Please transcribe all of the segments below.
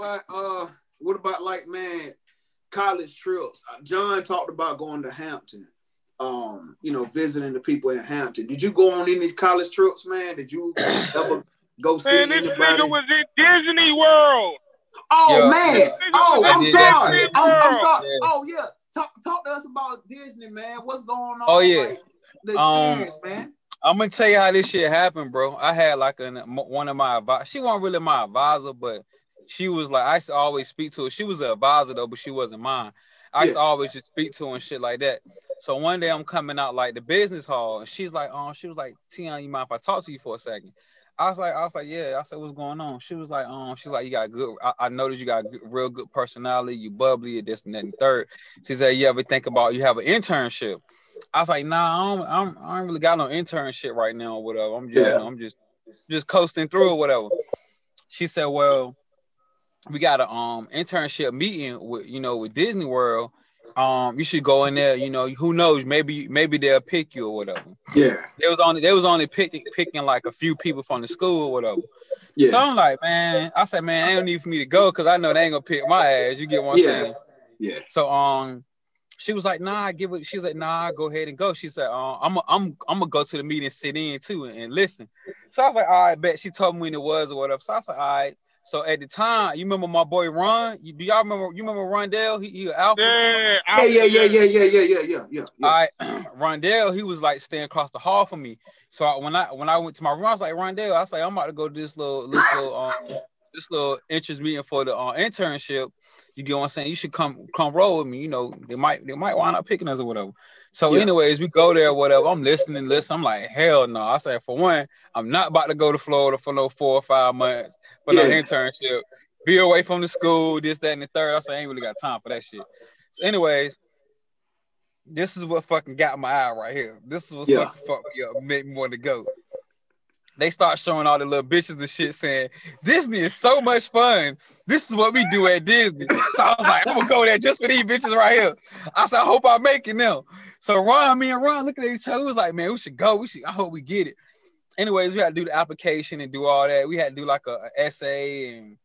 about uh what about like man college trips? Uh, John talked about going to Hampton. Um, you know, visiting the people in Hampton. Did you go on any college trips, man? Did you ever go see Man, this anybody? nigga was in Disney World. Oh Yeah. man! Oh, I I'm sorry. I'm, I'm sorry. Yeah. Oh yeah. Talk talk to us about Disney, man. What's going on? Oh, yeah. like, the Um, experience, man. I'm gonna tell you how this shit happened, bro. I had like an, one of my advisors. She wasn't really my advisor, but she was like I used to always speak to her. She was an advisor though, but she wasn't mine. I used to always just speak to her and shit like that. So one day I'm coming out like the business hall, and she's like, um, she was like, Tion, you mind if I talk to you for a second? I was like, I was like, yeah. I said, what's going on? She was like, um, she's like, you got good. I, I noticed you got good, real good personality. You bubbly, you this and that and third. She said, you ever think about you have an internship? I was like, nah, I don't, I don't, I don't really got no internship right now or whatever. I'm just, Yeah. you know, I'm just, just coasting through or whatever. She said, well, we got a um internship meeting with, you know, with Disney World. Um, you should go in there. You know, who knows? Maybe, maybe they'll pick you or whatever. Yeah. They was only, they was only picking, picking like a few people from the school or whatever. Yeah. So. I'm like, man, I said, man, ain't need for me to go because I know they ain't gonna pick my ass. You get what I'm Yeah. saying? Yeah. So um, she was like, nah, give it. She was like, nah, go ahead and go. She said, uh, I'm i I'm I'm gonna go to the meeting, sit in too, and, and listen. So I was like, all right, bet. She told me when it was or whatever. So I was like, all right. So at the time, you remember my boy Ron? You, do y'all remember? You remember Rondell? He, he an alpha. Yeah, Yeah, yeah, yeah, yeah, yeah, yeah, yeah, yeah, yeah. All right, Rondell, he was like staying across the hall from me. So I, when I when I went to my room, I was like, Rondell, I was like, I'm about to go to this little this little um this little interest meeting for the uh, internship. You get what I'm saying? You should come come roll with me. You know, they might they might wind up picking us or whatever. So, Yeah. anyways, we go there, whatever. I'm listening, listening. I'm like, hell no. I said, for one, I'm not about to go to Florida for no four or five months for no internship. Be away from the school, this, that, and the third. I said, I ain't really got time for that shit. So, anyways, this is what fucking got my eye right here. This is what Yeah. fucking fucked me up, made me want to go. They start showing all the little bitches and shit saying, Disney is so much fun. This is what we do at Disney. So I was like, I'm gonna go there just for these bitches right here. I said, I hope I make it now. So Ron, me and Ron looking at each other, was like, man, we should go. We should, I hope we get it. Anyways, we had to do the application and do all that. We had to do like a, a essay and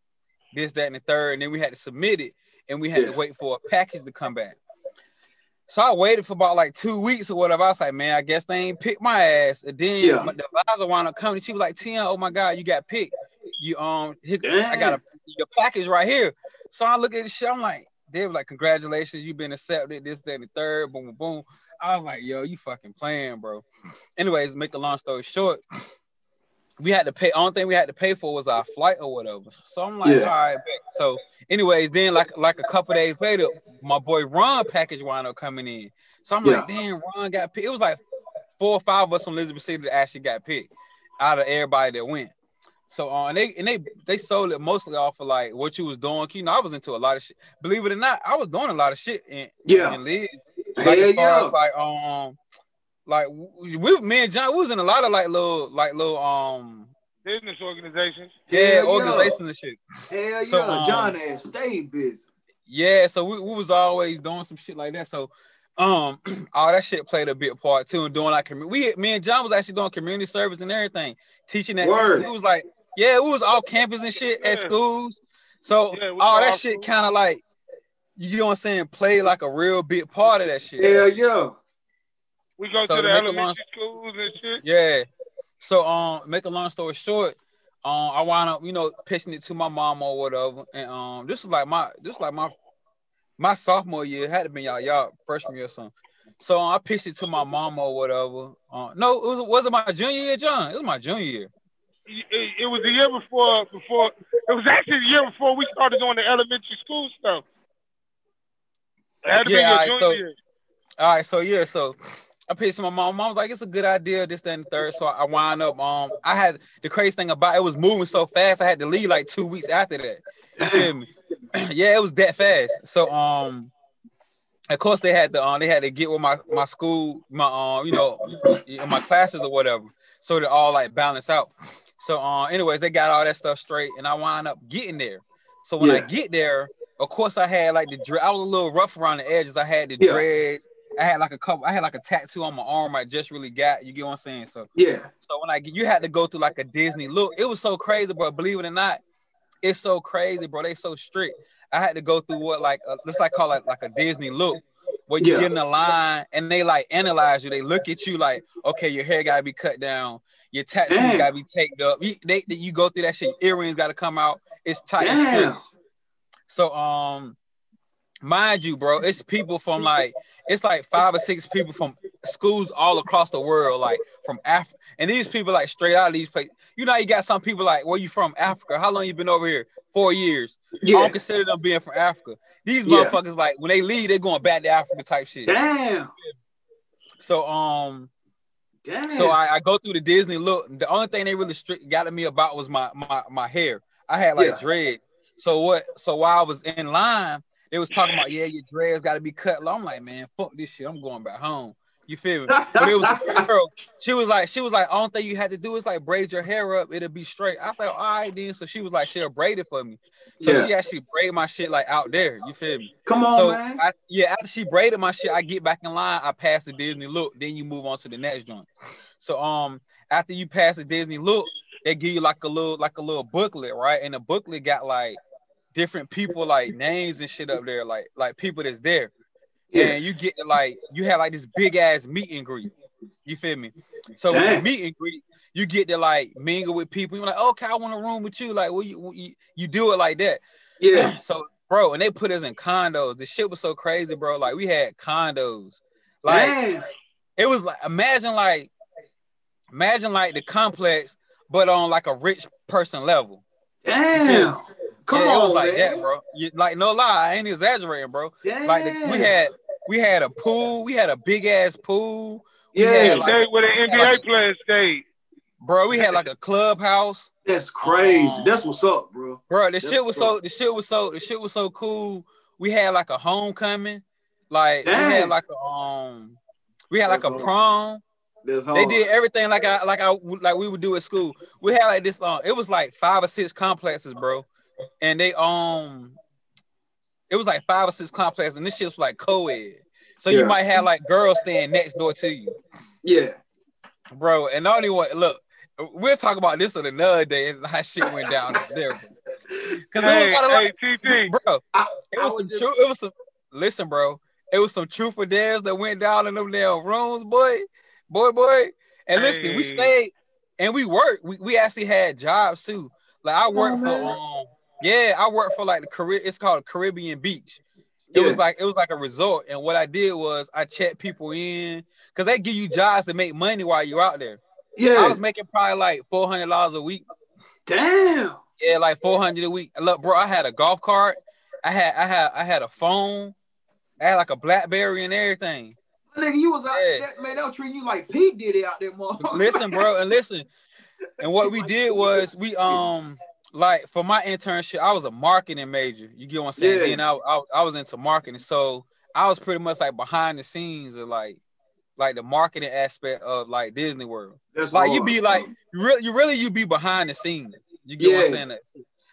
this, that, and the third, and then we had to submit it, and we had Yeah. to wait for a package to come back. So I waited for about like two weeks or whatever. I was like, man, I guess they ain't picked my ass. And then Yeah. my- the advisor wound up coming. She was like, Tia, oh my God, you got picked. You um I got a your package right here. So I look at the shit, I'm like, they were like, congratulations, you've been accepted, this, that, and the third, boom, boom, boom. I was like, yo, you fucking playing, bro. Anyways, make a long story short, we had to pay. Only thing we had to pay for was our flight or whatever. So I'm like, Yeah. all right, bet. So, anyways, then like like a couple days later, my boy Ron package wound up coming in. So I'm like, damn, Ron got picked. It was like four or five of us from Elizabeth City that actually got picked out of everybody that went. So uh, and they and they they sold it mostly off of like what you was doing. You know, I was into a lot of shit. Believe it or not, I was doing a lot of shit in Yeah. in Liz. Hell Like as far yeah. as like um like we me and John we was in a lot of like little like little um business organizations. yeah Hell organizations and shit. Hell yeah. So, um, John ass stay busy. Yeah, so we, we was always doing some shit like that. So um all that shit played a big part too and doing like commu- we me and John was actually doing community service and everything, teaching that Word. it was like yeah, it was all campus and shit at schools. So Yeah, all that shit kind of like you know what I'm saying, play like a real big part of that shit. Hell yeah. We go So to to the elementary long- schools and shit. Yeah. So um, make a long story short, um, I wound up, you know, pitching it to my mom or whatever, and um, this is like my, this is like my, my sophomore year it had to be y'all, y'all freshman year or something. So I pitched it to my mom or whatever. Uh, no, it was was it my junior year, John? It was my junior year. It, it was the year before. Before it was actually the year before we started doing the elementary school stuff. It had to Yeah, be your alright, so- year. All right, so yeah, so I pitched to my mom. Mom was like, "It's a good idea, this, that, and the third. So I wind up. Um, I had the crazy thing about it was moving so fast. I had to leave like two weeks after that. You feel me? yeah, it was that fast. So um, of course they had to um they had to get with my my school my um you know in my classes or whatever, so they all like balance out. So um, anyways, they got all that stuff straight, and I wind up getting there. So when I get there, of course I had like the dre- I was a little rough around the edges. I had the Yeah. dreads. I had like a couple. I had like a tattoo on my arm. I just really got. You get what I'm saying? So Yeah. so when I get, you had to go through like a Disney look. It was so crazy, bro. believe it or not, it's so crazy, bro. They so strict. I had to go through what like uh, let's like call it like a Disney look, where you Yeah. get in the line and they like analyze you. They look at you like, okay, your hair gotta be cut down, your tattoos gotta be taped up. You, they- you go through that shit. Earrings gotta come out. It's tight. It's Damn. strict. So um, mind you, bro, it's people from like it's like five or six people from schools all across the world, like from Africa. And these people like straight out of these places. You know, you got some people like, where you from? Africa. How long you been over here? Four years. I don't consider them being from Africa. These Yeah. motherfuckers like when they leave, they're going back to Africa type shit. Damn. So um, Damn. so I, I go through the Disney look. The only thing they really strict got at me about was my my my hair. I had like Yeah. dread. So what? So while I was in line, they was talking about yeah, your dreads got to be cut. low. I'm like, man, fuck this shit. I'm going back home. You feel me? But it was a girl. She was like, she was like, only thing you had to do is like braid your hair up. It'll be straight. I was like, all right then. So she was like, she'll braid it for me. So yeah. she actually braided my shit like out there. You feel me? Come on, so man. I, yeah, after she braided my shit, I get back in line. I pass the Disney look. Then you move on to the next joint. So um, after you pass the Disney look, they give you like a little like a little booklet, right? And the booklet got like different people like names and shit up there, like like people that's there. yeah. And you get to, like you have like this big ass meet and greet. You feel me? So with Damn. the meet and greet, you get to like mingle with people. You're like, okay, I want a room with you. Like, well, you you, you do it like that. Yeah. So, bro, and they put us in condos. The shit was so crazy, bro. Like, we had condos. Like, Damn. it was like imagine like imagine like the complex, but on like a rich person level. Damn. Come Yeah, on, it was like man. that, bro. You, like, no lie, I ain't exaggerating, bro. Damn. Like, the, we had we had a pool, we had a big ass pool, yeah. had, like- Stayed where the NBA players stayed. bro. We had like a clubhouse, That's crazy. Um, That's what's up, bro. bro. The That's shit was so the shit was so the shit was so cool. We had like a homecoming, like we had like a um, we had like That's a hard. prom. That's They did everything like I like I like we would do at school. We had like this long. it was like five or six complexes, bro. And they um it was like five or six complexes, and this shit was like co-ed. So Yeah. you might have like girls staying next door to you, Yeah. bro. And not only what look, we'll talk about this on another day and how shit went down there. Cause it was Hey, kind of hey, like TT. bro, I, it was was some just, true, it was some listen, bro. It was some truth or dares that went down in them damn rooms, boy. Boy, boy. And listen, we stayed and we worked. We, we actually had jobs too. Like I worked for um yeah, I worked for like the Carib it's called Caribbean Beach. It yeah. was like it was like a resort. And what I did was I checked people in because they give you jobs to make money while you're out there. Yeah, I was making probably like four hundred dollars a week. Damn. Yeah, like four hundred a week. Look, bro, I had a golf cart. I had I had I had a phone. I had like a BlackBerry and everything. Nigga, you was out Yeah. that man, they were treating you like P Diddy out there, motherfucker. listen, bro, and listen. And what we did was we um like for my internship, I was a marketing major. You get what I'm saying? Yeah. Then I, I I was into marketing, so I was pretty much like behind the scenes of like like the marketing aspect of like Disney World. That's Like you be like you really you really you be behind the scenes. You get what I'm saying?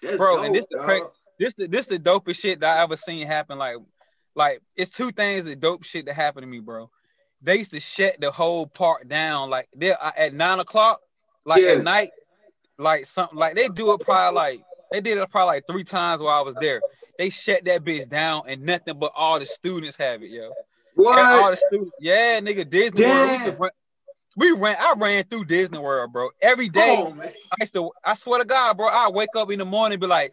That's bro, dope, and this the dog. This the this the dopest shit that I ever seen happen. Like like it's two things that dope shit that happened to me, bro. They used to shut the whole park down like they at nine o'clock, like Yeah. at night, like something like they do it probably like they did it probably like three times while I was there. They shut that bitch down and nothing but all the students have it, yo. And all What? the students, yeah, nigga, Disney World. We, Damn. run- we ran, I ran through Disney World, bro. Every day, Come day, on, man. I used to, I swear to God, bro, I wake up in the morning and be like,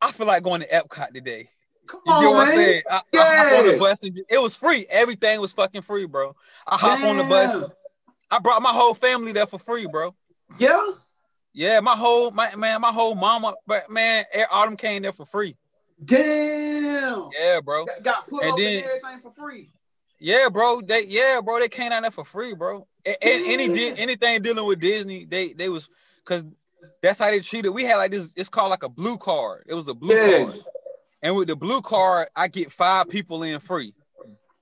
I feel like going to Epcot today. Come You get on, what I'm man. saying? I, I hop on the bus and just- it was free. Everything was fucking free, bro. I hop on the bus. I brought my whole family there for free, bro. Yeah. Yeah, my whole my man, my whole mama, but man, them came there for free. Damn. Yeah, bro. Got- put And up then- and everything for free. Yeah, bro. They yeah, bro. They came down there for free, bro. And, any anything dealing with Disney, they they was because that's how they treated. We had like this. It's called like a blue card. It was a blue Yeah. card. And with the blue card, I get five people in free.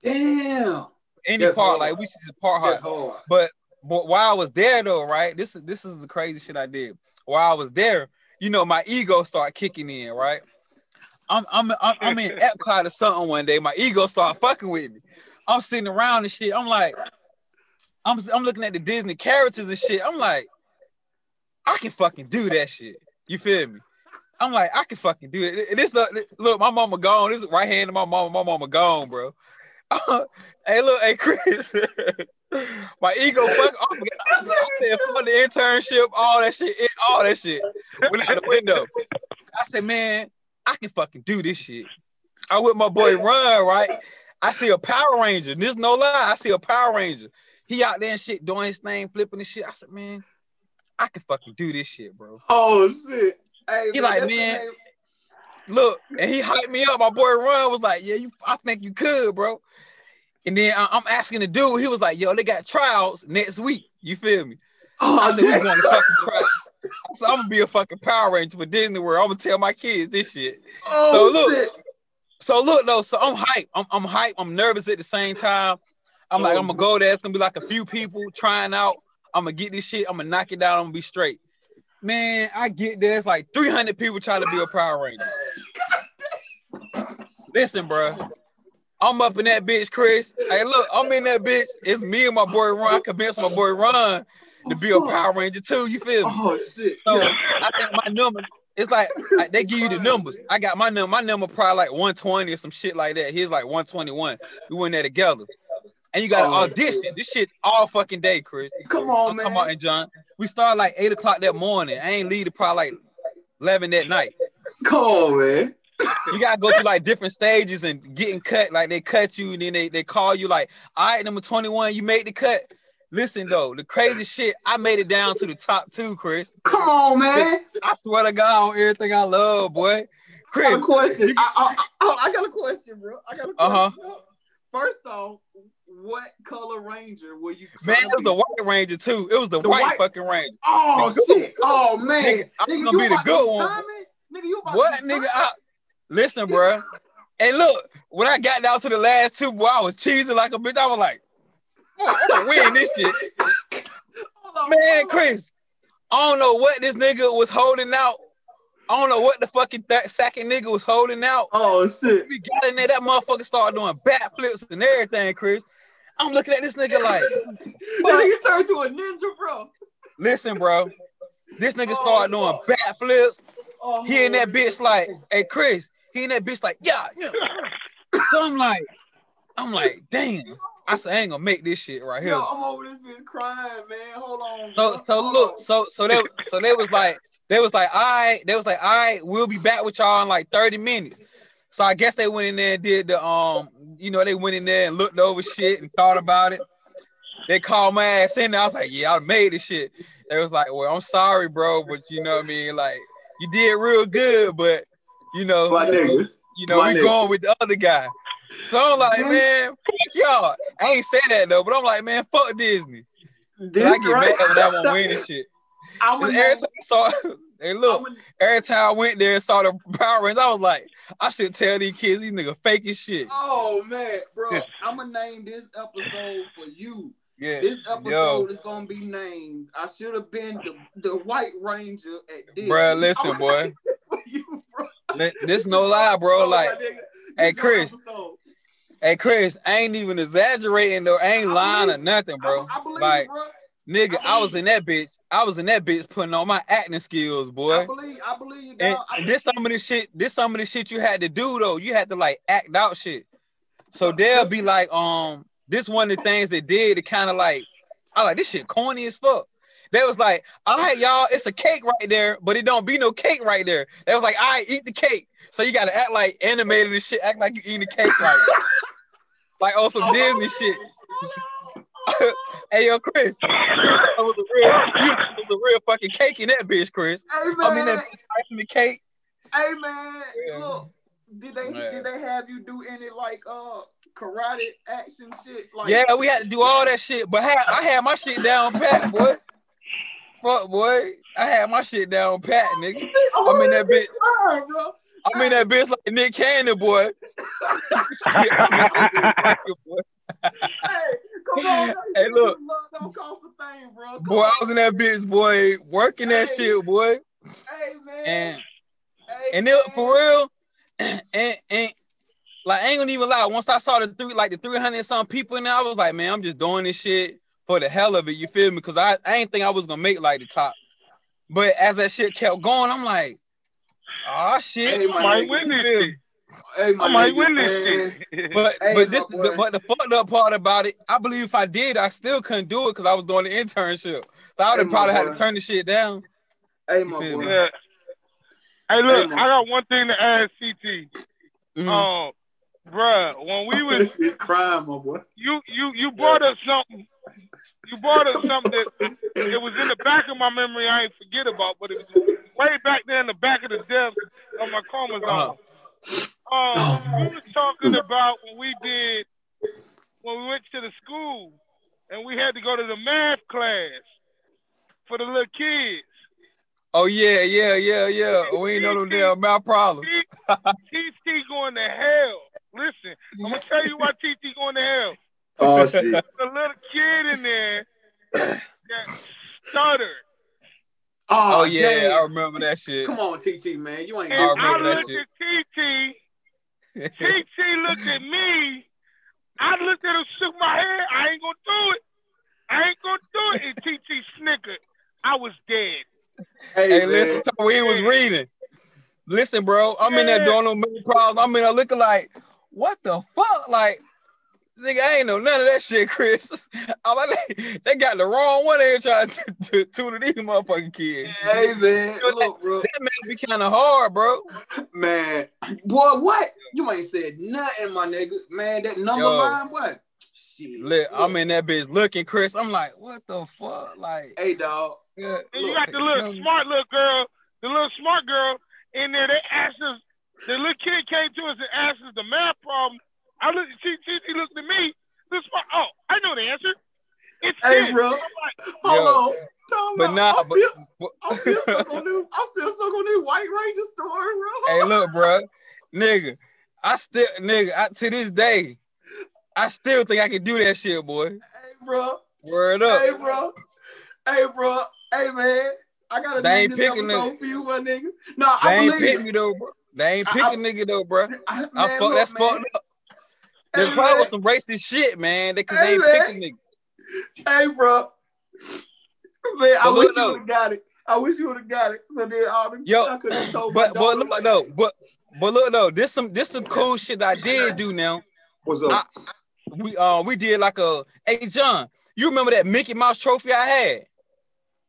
Damn. Any That's part, hard. like we should just part That's hard. hard. But but while I was there though, right? This is this is the crazy shit I did. While I was there, you know, my ego started kicking in, right? I'm I'm I'm, I'm in Epcot or something one day. My ego started fucking with me. I'm sitting around and shit. I'm like, I'm I'm looking at the Disney characters and shit. I'm like, I can fucking do that shit. You feel me? I'm like, I can fucking do it. This the look, my mama gone. This right hand of my mama. My mama gone, bro. hey, look, hey Chris. my ego fuck off. I said fuck the internship, all that shit, all that shit. Went out the window. I said, man, I can fucking do this shit. I with my boy Run, right? I see a Power Ranger. This no lie. I see a Power Ranger. He out there and shit doing his thing, flipping the shit. I said, man, I can fucking do this shit, bro. Oh shit. Hey, He man, like, man, Look, and he hyped me up. My boy Run was like, yeah, you, I think you could, bro. And then I- I'm asking the dude. He was like, yo, they got trials next week. You feel me? Oh, I said, we going to fucking trials. So I'm gonna be a fucking Power Ranger for Disney World. I'm gonna tell my kids this shit. oh So look, shit. So look though, so I'm hyped. I'm, I'm hyped. I'm nervous at the same time. I'm like, Oh, I'm gonna go there. It's gonna be like a few people trying out. I'm gonna get this shit. I'm gonna knock it down. I'm gonna be straight. Man, I get there. It's like 300 people trying to be a Power Ranger. Listen, bro. I'm up in that bitch, Chris. Hey, look, I'm in that bitch. It's me and my boy Ron. I convinced my boy Ron to be a oh, Power Ranger too. You feel me? Oh shit. So yeah. I think my number, it's like they give you the numbers. I got my number, my number probably like 120 or some shit like that. He's like 121. We went there together. And you got to Oh. audition. This shit all fucking day, Chris. Come on, I'm man. about and John. We started like eight o'clock that morning. I ain't leave to probably like 11 that night. Come on, man. You gotta go through like different stages and getting cut. Like they cut you and then they, they call you like, all right, number 21, you made the cut. Listen though, the crazy shit, I made it down to the top two, Chris. Come on, man. I swear to God on everything I love, boy. I got Chris, a question. I, I, I, I got a question, bro. I got a question. Uh-huh. First off, what color ranger were you? man, it was be? the white ranger too. It was the, The white, white- fucking ranger. Oh shit! Oh man, Nigga, I'm Nigga, gonna be the good one. timing? Nigga, you about What nigga? I, listen, bro. And look, when I got down to the last two, boy, I was cheesing like a bitch. I was like, I'm gonna win this shit. On, Man. Chris, I don't know what this nigga was holding out. I don't know what the fucking th- second nigga was holding out. Oh shit! We got in there, that motherfucker started doing backflips and everything, Chris. I'm looking at this nigga like, That nigga turned to a ninja, bro. listen, bro. This nigga Oh, started doing fuck. backflips. Oh, He and that bitch like, hey Chris, he and that bitch like, yeah, yeah. So I'm like, I'm like, damn. I said, I ain't gonna make this shit right here. Yo, I'm over this bitch crying, man. Hold on. So bro. so Hold look, on. so so they so they was like, they was like, all right, they was like, all right, we'll be back with y'all in like 30 minutes. So I guess they went in there and did the um, you know, they went in there and looked over shit and thought about it. They called my ass in there. I was like, yeah, I made this shit. They was like, well, I'm sorry, bro, but you know what I mean? Like, you did real good, but you know, my nigga. you know, My we nigga. going with the other guy. So I'm like, man, fuck y'all. I ain't say that though, but I'm like, man, fuck Disney. This I get right. mad when I won't win shit. I'm every time I saw, hey, look, every time I went there and saw the Power Rangers, I was like, I should tell these kids these niggas fake as shit. oh man, bro. I'm gonna name this episode for you. Yeah. This episode Yo. is gonna be named. I should have been the, the White Ranger at this. Bro, listen, boy. naming it you, bro. This no lie, bro. Like, nigga. hey, Chris. episode. hey Chris, I ain't even exaggerating though. I ain't I lying or nothing, bro. I, I believe Like, bro. Nigga, I I was in that bitch. I was in that bitch putting on my acting skills, boy. I believe. I believe you, dog. I and this some of the shit, this some of the shit you had to do though. You had to like act out shit. So they'll be like, um, this one of the things they did to kind of like, I like this shit corny as fuck. They was like, all right, y'all, it's a cake right there, but it don't be no cake right there. They was like, all right, eat the cake. So you gotta act like animated and shit, act like you eating the cake like, like on some Oh, Disney shit. Hey yo, Chris, it was a real, you thought was a real fucking cake in that bitch, Chris. Hey man, I mean that bitch cake. hey man, Yeah. look, did they Yeah. did they have you do any like uh karate action shit? Like Yeah, we had to do all that shit, but I had my shit down pat, boy. Fuck, boy. I had my shit down pat, nigga. I'm in that bitch. I'm in that bitch like Nick Cannon, boy. Shit, I'm in that bitch, boy. Hey, come on. Hey, look. Don't cost a thing, bro. Come Boy, on. I was in that bitch, boy, working that shit, boy. Hey man. And hey, and it, for real, and and like I ain't gonna even lie. Once I saw the three, like the three hundred some people in there, I was like, man, I'm just doing this shit for the hell of it. You feel me? Because I, I ain't think I was gonna make like the top. But as that shit kept going, I'm like, Oh shit. Hey, my I Hey, my I might nigga, win this shit. But Hey, but this my but the fucked up part about it, I believe if I did, I still couldn't do it because I was doing the internship. So I would Hey, have my probably had to turn the shit down. Hey, my boy. yeah. Hey, look, man. I got one thing to ask CT. Mhm. Um, bruh, when we was It's crime, my boy. you you you brought up something. You brought up something that it was in the back of my memory. I ain't forget about, but it was way back there in the back of the desk of my chromosome. Um, you was talking about when we did when we went to the school and we had to go to the math class for the little kids. Oh yeah, yeah, yeah, yeah. We ain't know them damn math problems. TT going to hell. Listen, I'm gonna tell you why TT going to hell. Oh shit. The little kid in there that stuttered. Oh, Oh yeah, I remember that shit. Come on, TT, man. You ain't And I good. I, remember looked at TT. TT looked at me. I looked at him, shook my head. I ain't gonna do it. I ain't gonna do it. And TT snickered. I was dead. Hey, Hey, man. listen to what he was reading. Listen, bro, I'm in there Yeah. doing no mini problems. I'm in a looking like, what the fuck? Like, nigga, I ain't know none of that shit, Chris. Oh, I'm like, they got the wrong one there trying to, to tutor these motherfucking kids. Hey, man. Look, bro. That made me kind of hard, bro. Man. Boy, what? You ain't said nothing, my nigga. Man, that number Yo. line, what? Shit. Look, I'm in that bitch looking, Chris. I'm like, what the fuck? Like, Hey, dog. yeah, And you got the little no. smart little girl, the little smart girl in there. They asked us, the little kid came to us and asked us the math problem. I looked, she, she, she looked at me. This smart, oh, I know the answer. It's Hey, this. bro. Like, Hold on. Time but out. nah, I'm but, still, but- I'm still stuck on this. I'm still stuck on this White Ranger story, bro. hey, look, bro, nigga, I still, nigga, I, to this day, I still think I can do that shit, boy. Hey, bro. Word up. Hey, bro. Hey, bro. Hey, man. I gotta They name this episode it. for you, my nigga. No, They I ain't believe pick it. me though, bro. They ain't I- picking nigga though, bro. I, man, I fuck, look, that's man. fucked up. There's Hey, probably man. some racist shit, man. Because Hey, they ain't man. picking nigga. Hey, bro. Man, I But wish you would have got it. I wish you would have got it. So then all the Yo, I could have told But but look like, though, but but look though, this some this some cool shit I did do now. What's up? We uh we did like a hey John, you remember that Mickey Mouse trophy I had?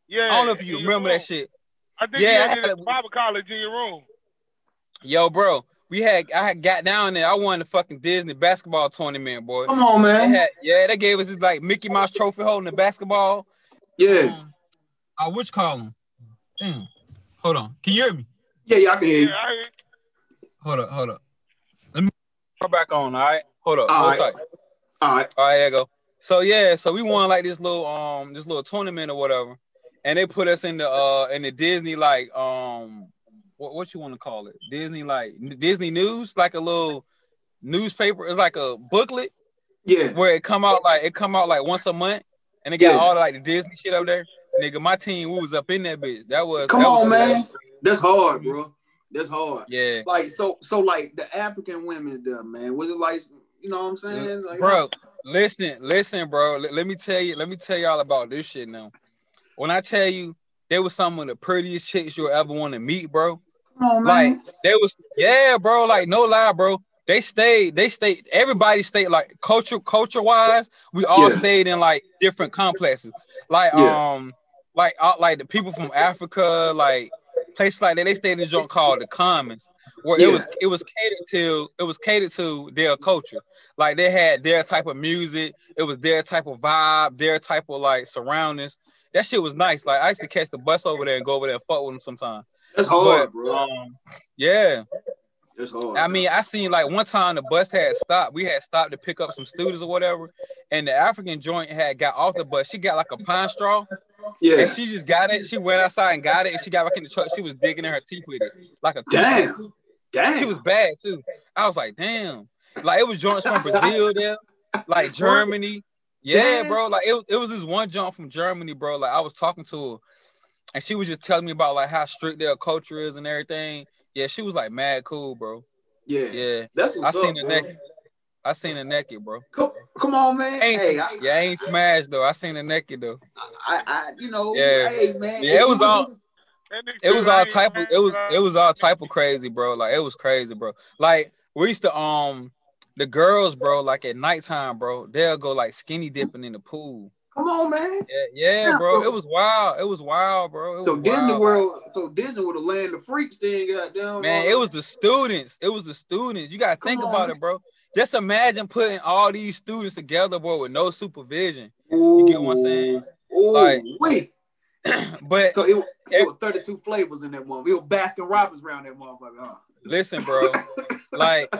yeah. I don't know if you remember room. that shit. I think Yeah, you I had it at. Bible college in your room. Yo, bro, we had I had got down there. I won the fucking Disney basketball tournament, boy. Come on, They man. had, yeah, they gave us this like Mickey Mouse trophy holding the basketball. Yeah. Um, uh, which column? Damn. Hold on. Can you hear me? Yeah, yeah, I can hear Yeah, you. I, Hold up, hold up. Let me go back on, all right? Hold up. All Hold right. tight. All right. All right, there you go. So yeah, so we won like this little um this little tournament or whatever, and they put us in the uh in the Disney like um what what you want to call it Disney like Disney News like a little newspaper. It's like a booklet Yeah. where it come out like it come out like once a month, and it got Yeah. all the, like the Disney shit up there. Nigga, my team we was up in that bitch. That was Come that on, cool. man. That's hard, bro. That's hard. Yeah, Like so, so like the African women's there, man. Was it like, you know what I'm saying, like, bro. Listen, listen, bro. Let, let me tell you. Let me tell y'all about this shit now. When I tell you, they was some of the prettiest chicks you'll ever want to meet, bro. On, Like they was, yeah, bro. Like no lie, bro. They stayed. They stayed. Everybody stayed. Like culture, culture wise, we all Yeah. stayed in like different complexes. Like Yeah. um, like uh, like the people from Africa, like places like that. They stayed in a joint called the Commons, where Yeah. it was it was catered to. It was catered to their culture. Like they had their type of music. It was their type of vibe. Their type of like surroundings. That shit was nice. Like I used to catch the bus over there and go over there and fuck with them sometimes. That's hard, But, bro. um, yeah. That's hard. I mean, I seen like one time the bus had stopped. We had stopped to pick up some students or whatever, and the African joint had got off the bus. She got like a pine straw, yeah. and she just got it. She went outside and got it, and she got back in the truck. She was digging in her teeth with it, like a Damn. Damn. She was bad too. I was like, damn. Like it was joints from Brazil there, like Germany. Yeah, bro. Like it, it was this one jump from Germany, bro. Like I was talking to her, and she was just telling me about like how strict their culture is and everything. Yeah, she was like mad cool, bro. Yeah. Yeah, That's I what's seen up, the bro. naked. I seen the naked, bro. Come, come on, man. Ain't, Hey, I, yeah, I ain't smashed though. I seen the naked though. I, I, you know, Yeah. hey, man. Yeah, it was all- it was all type of it was it was all type of crazy, bro. Like it was crazy, bro. Like we used to um the girls, bro, like at nighttime, bro, they'll go like skinny dipping in the pool. Come on, man. Yeah, yeah, bro. It was wild. It was wild, bro. It So was Disney wild. World, so Disney would have land the freaks thing, goddamn. Man, uh, it was the students. It was the students. You gotta Come think on, about man. it, bro. Just imagine putting all these students together, bro, with no supervision. You get what I'm saying? Ooh, Like- wait. But So it, was- it was 32 flavors in that motherfucker. We were Baskin Robbins around that motherfucker. Huh? listen, bro, like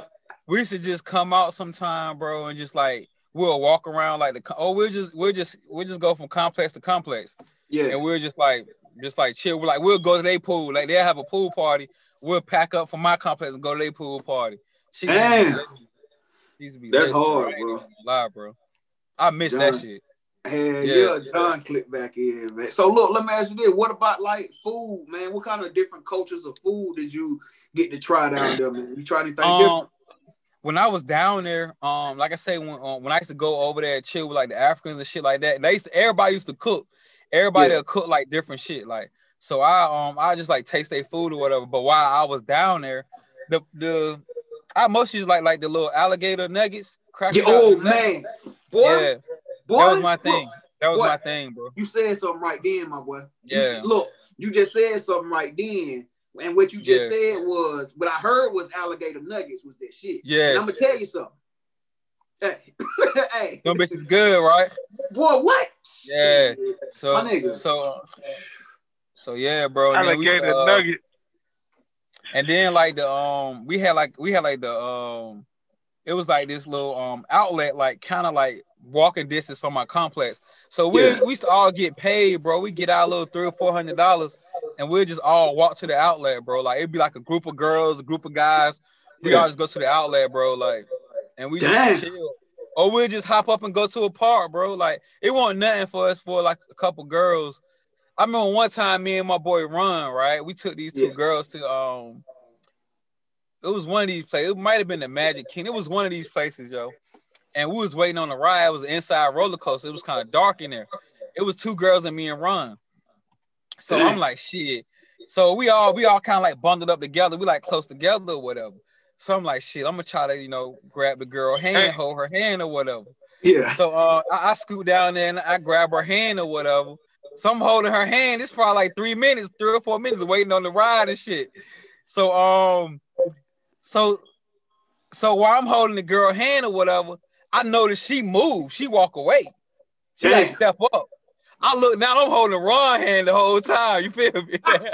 we should just come out sometime, bro, and just like we'll walk around like the oh we'll just we'll just we'll just go from complex to complex Yeah. and we'll just like just like chill. We're like we'll go to their pool, like they'll have a pool party. We'll pack up from my complex and go to their pool party. She Damn. used to be That's hard, ain't bro. Lie, bro. I miss John. that shit. Hell Yeah. yeah, John click back in, man. So look, let me ask you this: What about like food, man? What kind of different cultures of food did you get to try down there, man? You try anything Um, different? When I was down there, um, like I say, when uh, when I used to go over there and chill with like the Africans and shit like that, they used to, everybody used to cook. Everybody Yeah. would cook like different shit. Like so, I um I just like taste their food or whatever. But while I was down there, the the I mostly just like like the little alligator nuggets. Crack Yeah, oh man, boy, yeah, boy, that was my look, thing. That was boy. my thing, bro. you said something right then, my boy. Yeah. s- look, you just said something right then, and what you just Yeah. said was what I heard was alligator nuggets was that shit. Yeah. and I'm gonna tell you something. Hey, hey, Them bitches good, right? boy, what? Yeah. So My nigga. so uh, so yeah, bro. and then we used to, Alligator uh, nugget. And then like the um we had like we had like the um it was like this little um outlet like kind of like walking distance from my complex. So we Yeah. we used to all get paid, bro. We get our little three or four hundred dollars and we'll just all walk to the outlet, bro. Like it'd be like a group of girls, a group of guys. We Yeah. all just go to the outlet, bro. Like and we Damn. just chill. Or we'll just hop up and go to a park, bro. Like it wasn't nothing for us for like a couple girls. I remember one time me and my boy Ron, right? We took these two Yeah. girls to um it was one of these places. It might have been the Magic King. It was one of these places, yo. And we was waiting on the ride. It was an inside roller coaster. It was kind of dark in there. It was two girls and me and Ron. So I'm like, shit. So we all we all kind of like bundled up together. We like close together or whatever. So I'm like, shit. I'm gonna try to you know grab the girl hand, Hey. hold her hand or whatever. Yeah. So uh, I, I scoot down there and I grab her hand or whatever. So I'm holding her hand. It's probably like three minutes, three or four minutes waiting on the ride and shit. So um, so so while I'm holding the girl hand or whatever, I notice she moved. She walk away. She like step up. I look now. I'm holding the wrong hand the whole time. You feel me? I'm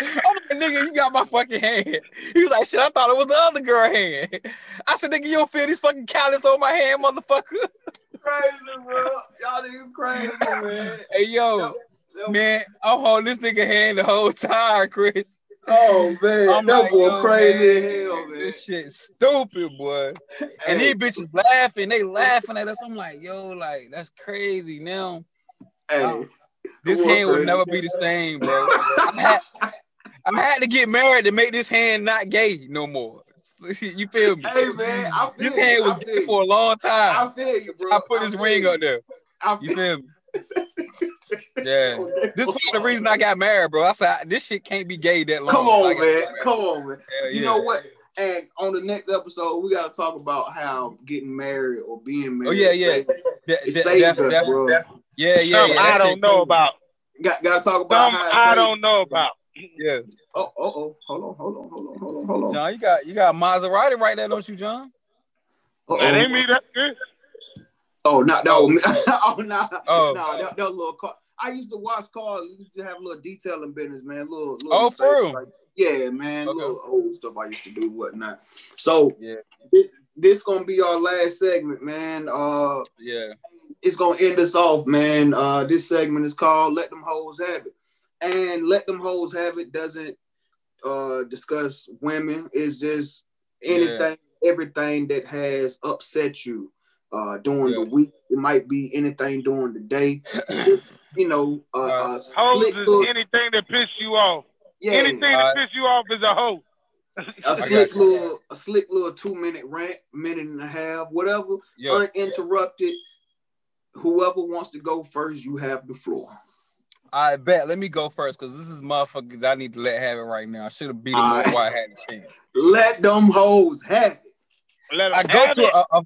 like, nigga, you got my fucking hand. He was like, shit. I thought it was the other girl hand. I said, nigga, you don't feel these fucking callus on my hand, motherfucker. crazy, bro. Y'all niggas crazy, man. Hey yo, Yo, yo, man, I'm holding this nigga hand the whole time, Chris. Oh man, I'm that like, boy crazy man, hell, man. This shit stupid, boy. And Hey, these bitches laughing, they laughing at us. I'm like, yo, like that's crazy. Now hey, this hand will never be the same, bro. I had, I had to get married to make this hand not gay no more. you feel me? hey, man, I feel This you. hand was I feel gay you. for a long time. I feel you, bro. I put I this feel ring you. up there. I You feel feel me? Yeah. This was the reason I got married, bro. I said this shit can't be gay that long. Come on, man. Come on, man. Hell You yeah. know what? And on the next episode, we got to talk about how getting married or being oh, married. Oh yeah, yeah. It saved us, bro. Yeah, yeah, Some yeah. I don't know crazy. about. Got got to talk about Some I saved- don't know about. Yeah. Oh, oh, oh, hold on, hold on, hold on, hold on, hold on. John, you got you got Maserati right there, don't you, John? Uh-oh. That ain't me. That good. Oh, not that. was me. oh, no, Oh. no, that, that little car. I used to watch cars. I used to have a little detailing business, man. Little, little Oh, for real? like- yeah, man. Okay. Little old stuff I used to do, whatnot. So Yeah. this this gonna be our last segment, man. Uh, Yeah. It's gonna end us off, man. Uh, this segment is called "Let Them Hoes Have It," and "Let Them Hoes Have It" doesn't uh discuss women. It's just anything, everything that has upset you uh during the week. It might be anything during the day. you know, uh, uh, Hoes is little, anything that piss you off. yeah, Anything Uh, that piss you off is a hoe. a slick little, a slick little two minute rant, minute and a half, whatever, Yeah. uninterrupted. Whoever wants to go first, you have the floor. I bet. Let me go first because this is motherfuckers I need to let have it right now. I should have beat him All up right. while I had the chance. Let them hoes have it. Let 'em I go have to a, a,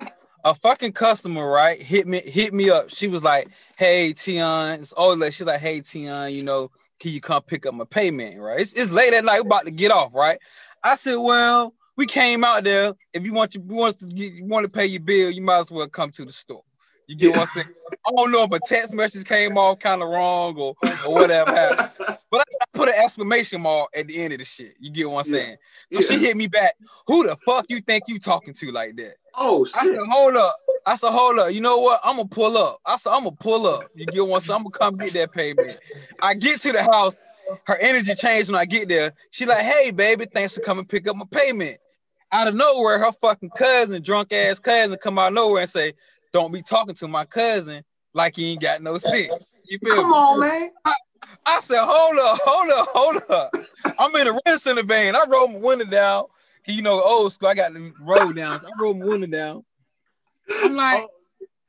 a fucking customer, right? Hit me, hit me up. She was like, "Hey, Tion," it's always like she's like, "Hey, Tion, you know, can you come pick up my payment?" Right? It's, it's late at night. We're about to get off, right? I said, "Well, we came out there. If you want, you want to get, you want to pay your bill, you might as well come to the store." You get what I'm saying? I don't know if a text message came off kind of wrong or, or whatever happened. But I put an exclamation mark at the end of the shit. You get what I'm Yeah. saying? So she hit me back. Who the fuck you think you talking to like that? Oh shit. I said, hold up. I said, hold up. You know what? I'm gonna pull up. I said, I'm gonna pull up. You get one, so I'm gonna come get that payment. I get to the house. Her energy changed when I get there. She like, hey baby, thanks for coming pick up my payment. Out of nowhere, her fucking cousin, drunk ass cousin, come out of nowhere and say, don't be talking to my cousin like he ain't got no sense. You feel Come me? on, man. I said, hold up, hold up, hold up. I'm in a rent center van. I rolled my window down. You know, old school. I got the roll down. So I rolled my window down. I'm like,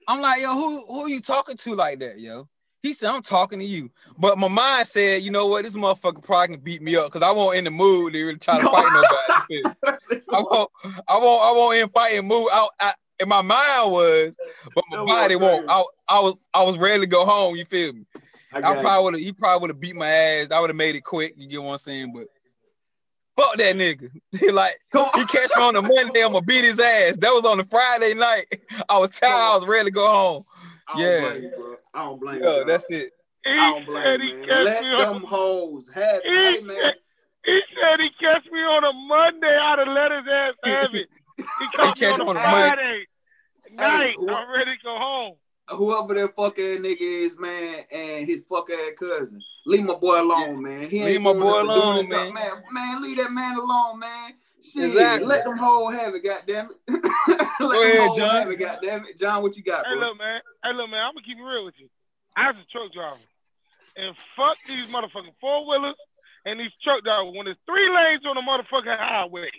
I'm like, yo, who who are you talking to like that, yo? He said, I'm talking to you. But my mind said, you know what, this motherfucker probably can beat me up because I won't in the mood to really try to fight nobody. You feel me? I won't, I won't, I won't in fighting mood. I, I, in my mind was, but my That body won't. I, I was, I was ready to go home. You feel me? I I probably would have. He probably would have beat my ass. I would have made it quick. You get what I'm saying? But fuck that nigga. He like. Come he on. catch me on the Monday. I'm gonna beat his ass. That was on the Friday night. I was tired. I was ready to go home. I don't Yeah. blame you, bro. I don't blame Yeah, you. dog. that's it. He I don't blame said you, he man. Let me them hoes have it. He Hey, man. said, he said he catch me on a Monday. I'd have let his ass have it. He caught me catch on on a a Monday. Friday night. who- I'm ready to go home. Whoever that fuck ass nigga is, man, and his fuck ass cousin, leave my boy alone, man. He Leave my boy nothing but doing alone, man. man. Man, leave that man alone, man. Shit, Exactly. let them whole have it, goddamn it. let Go them ahead, hoes John. have it, goddamn it. John, what you got, Hey, bro? look, man. Hey, look, man. I'm gonna keep it real with you. I was a truck driver, and fuck these motherfucking four wheelers and these truck drivers. When there's three lanes on the motherfucking highway,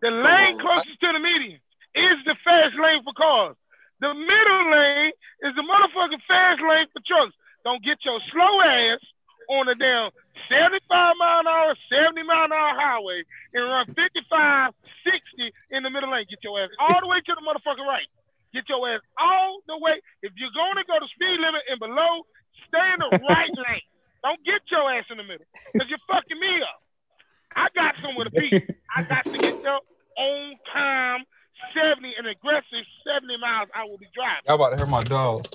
the lane on. closest to the median is the fast lane for cars. The middle lane is the motherfucking fast lane for trucks. Don't get your slow ass on the damn 75 mile an hour, 70 mile an hour highway and run 55, 60 in the middle lane. Get your ass all the way to the motherfucking right. Get your ass all the way. If you're going to go to speed limit and below, stay in the right lane. Don't get your ass in the middle because you're fucking me up. I got somewhere to be. I got to get there on time, 70, an aggressive 70 miles I will be driving. Y'all about to hear my dog.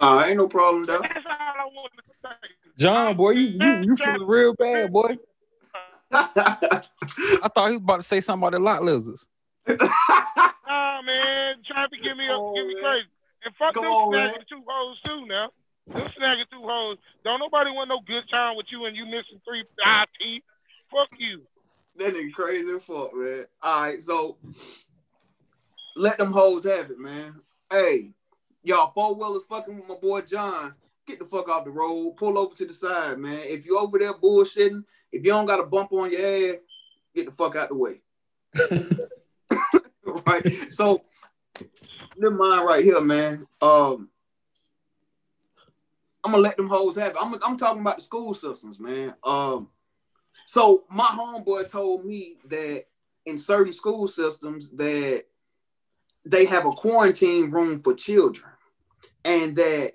Uh, ain't no problem, though. That's all I want to say. John, boy, you you, you feeling real bad, boy. I thought he was about to say something about the lot lizards. Nah, man, trying to give me up, on, give me crazy. And fuck Come them on, snagging man. two hoes too now. Them snagging two hoes. Don't nobody want no good time with you and you missing three eye teeth. Fuck you. That nigga crazy fuck, man. All right, so let them hoes have it, man. Hey, y'all four wheelers fucking with my boy John. Get the fuck off the road. Pull over to the side, man. If you over there bullshitting, if you don't got a bump on your ass, get the fuck out the way. right. So never mind right here, man. Um, I'm gonna let them hoes have it. I'm, I'm talking about the school systems, man. Um, so my homeboy told me that in certain school systems that they have a quarantine room for children, and that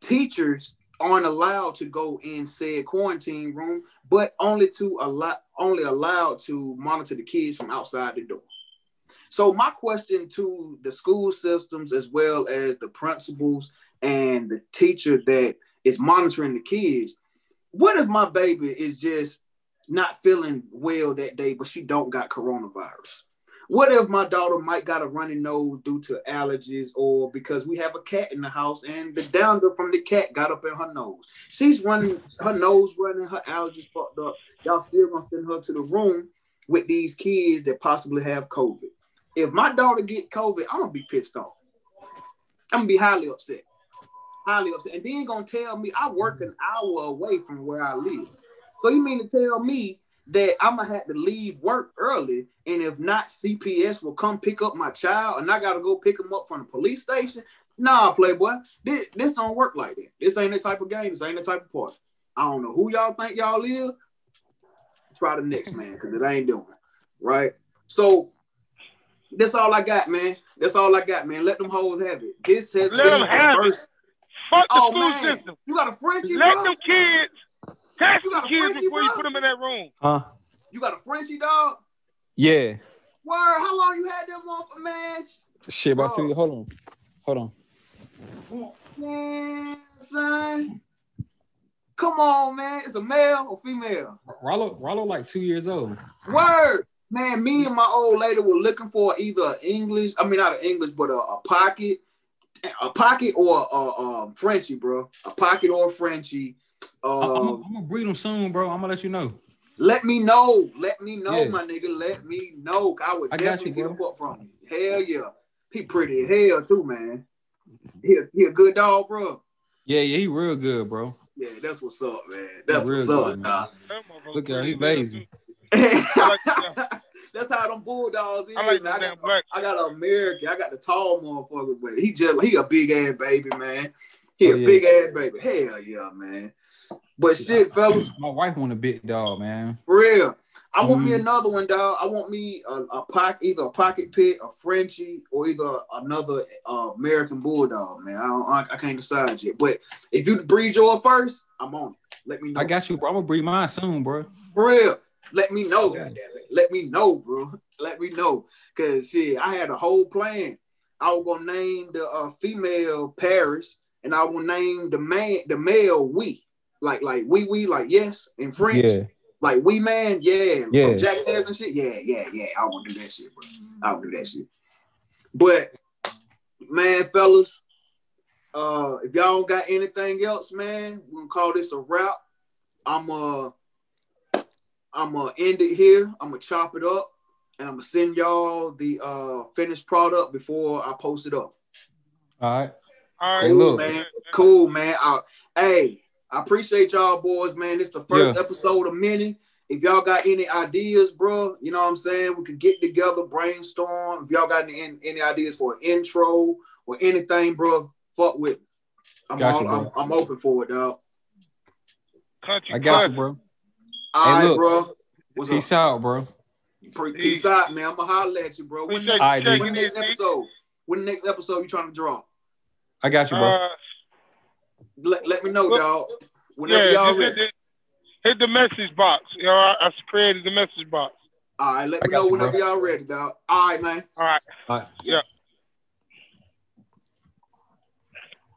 teachers aren't allowed to go in said quarantine room, but only to allow only allowed to monitor the kids from outside the door. So my question to the school systems as well as the principals and the teacher that is monitoring the kids, what if my baby is just not feeling well that day, but she don't got coronavirus? What if my daughter might got a runny nose due to allergies or because we have a cat in the house and the downer from the cat got up in her nose? She's running, her nose running, her allergies fucked up. Y'all still gonna send her to the room with these kids that possibly have COVID. If my daughter get COVID, I'm gonna be pissed off. I'm gonna be highly upset. Highly upset. And then gonna tell me I work an hour away from where I live. So you mean to tell me that I'm gonna have to leave work early, and if not, CPS will come pick up my child, and I gotta go pick him up from the police station. Nah, Playboy. This, this don't work like that. This ain't the type of game. This ain't the type of party. I don't know who y'all think y'all is. Try the next man, because it ain't doing. Right? So that's all I got, man. That's all I got, man. Let them hoes have it. This has Let been them the have it. first. Fuck the Oh school man, system. you got a Frenchie, Let bro? them kids catch You the got a kids Frenchie, before you put them in that room. Huh? You got a Frenchie, dog? Yeah. Word, how long you had them on for, man? Shit, about Bro. two. Hold on. Hold on. Man, son. Come on, man. It's a male or female? Rollo, Rollo, like two years old. Word. Man, me and my old lady were looking for either English, I mean, not an English, but a, a pocket, a pocket or a, a, um, Frenchie, bro. A pocket or a Frenchie. I- I'm, Um, I'm gonna breed them soon, bro. I'm gonna let you know. Let me know. Let me know, Yeah. my nigga. Let me know. I would I definitely you, get a bro. fuck from you. Hell yeah. He pretty as hell, too, man. He a, he a good dog, bro. Yeah, yeah, he real good, bro. Yeah, that's what's up, man. That's what's good, up, man. dog. Look at him, he pretty lazy. That's how them bulldogs is. I like man. them I, got, black. I got an American. I got the tall motherfucker, but he just he a big ass baby, man. He Oh, a yeah. big ass baby. Hell yeah, man. But shit, fellas, My wife want a big dog, man. for real. I want me Mhm. another one, dog. I want me a, a pocket, either a pocket pit, a Frenchie, or either another uh, American bulldog, man. I don't, I, I can't decide yet. But if you breed yours first, I'm on it. Let me know. I got you, bro. I'm gonna breed mine soon, bro. For real. Let me know, goddamn it. Let me know, bro. Let me know. Cause shit, I had a whole plan. I was gonna name the uh, female Paris, and I will name the man, the male we. Like like we we like yes in French. Yeah. Like we man, yeah. Yeah. From Jackass and shit. Yeah, yeah, yeah. I won't do that shit, bro. I won't do that shit. But man, fellas, uh, if y'all don't got anything else, man, we're gonna call this a wrap. I'm uh I'm gonna end it here. I'm gonna chop it up and I'm gonna send y'all the uh finished product before I post it up. All right. All right. Cool, look. man. Cool, man. I, hey, I appreciate y'all boys, man. It's the first Yeah. episode of many. If y'all got any ideas, bro, you know what I'm saying? We could get together, brainstorm. If y'all got any, any ideas for an intro or anything, bro, fuck with me. I'm Got all, you, bro. I'm, I'm open for it, dog. Country I got you, cousin. bro. All right, look. bro. What's Peace up? out, bro. Pre- Peace out, man. I'm gonna holler at you, bro. When, Appreciate next, you All right, when checking next episode? When the next episode you trying to draw? I got you, bro. Uh, Let, let me know, Well, dog. Whenever yeah, y'all just hit ready. the, hit the message box. You know, I, I created the message box. All right, let I me know you, whenever bro. y'all ready, dog. All right, man. All right. All right. Yeah.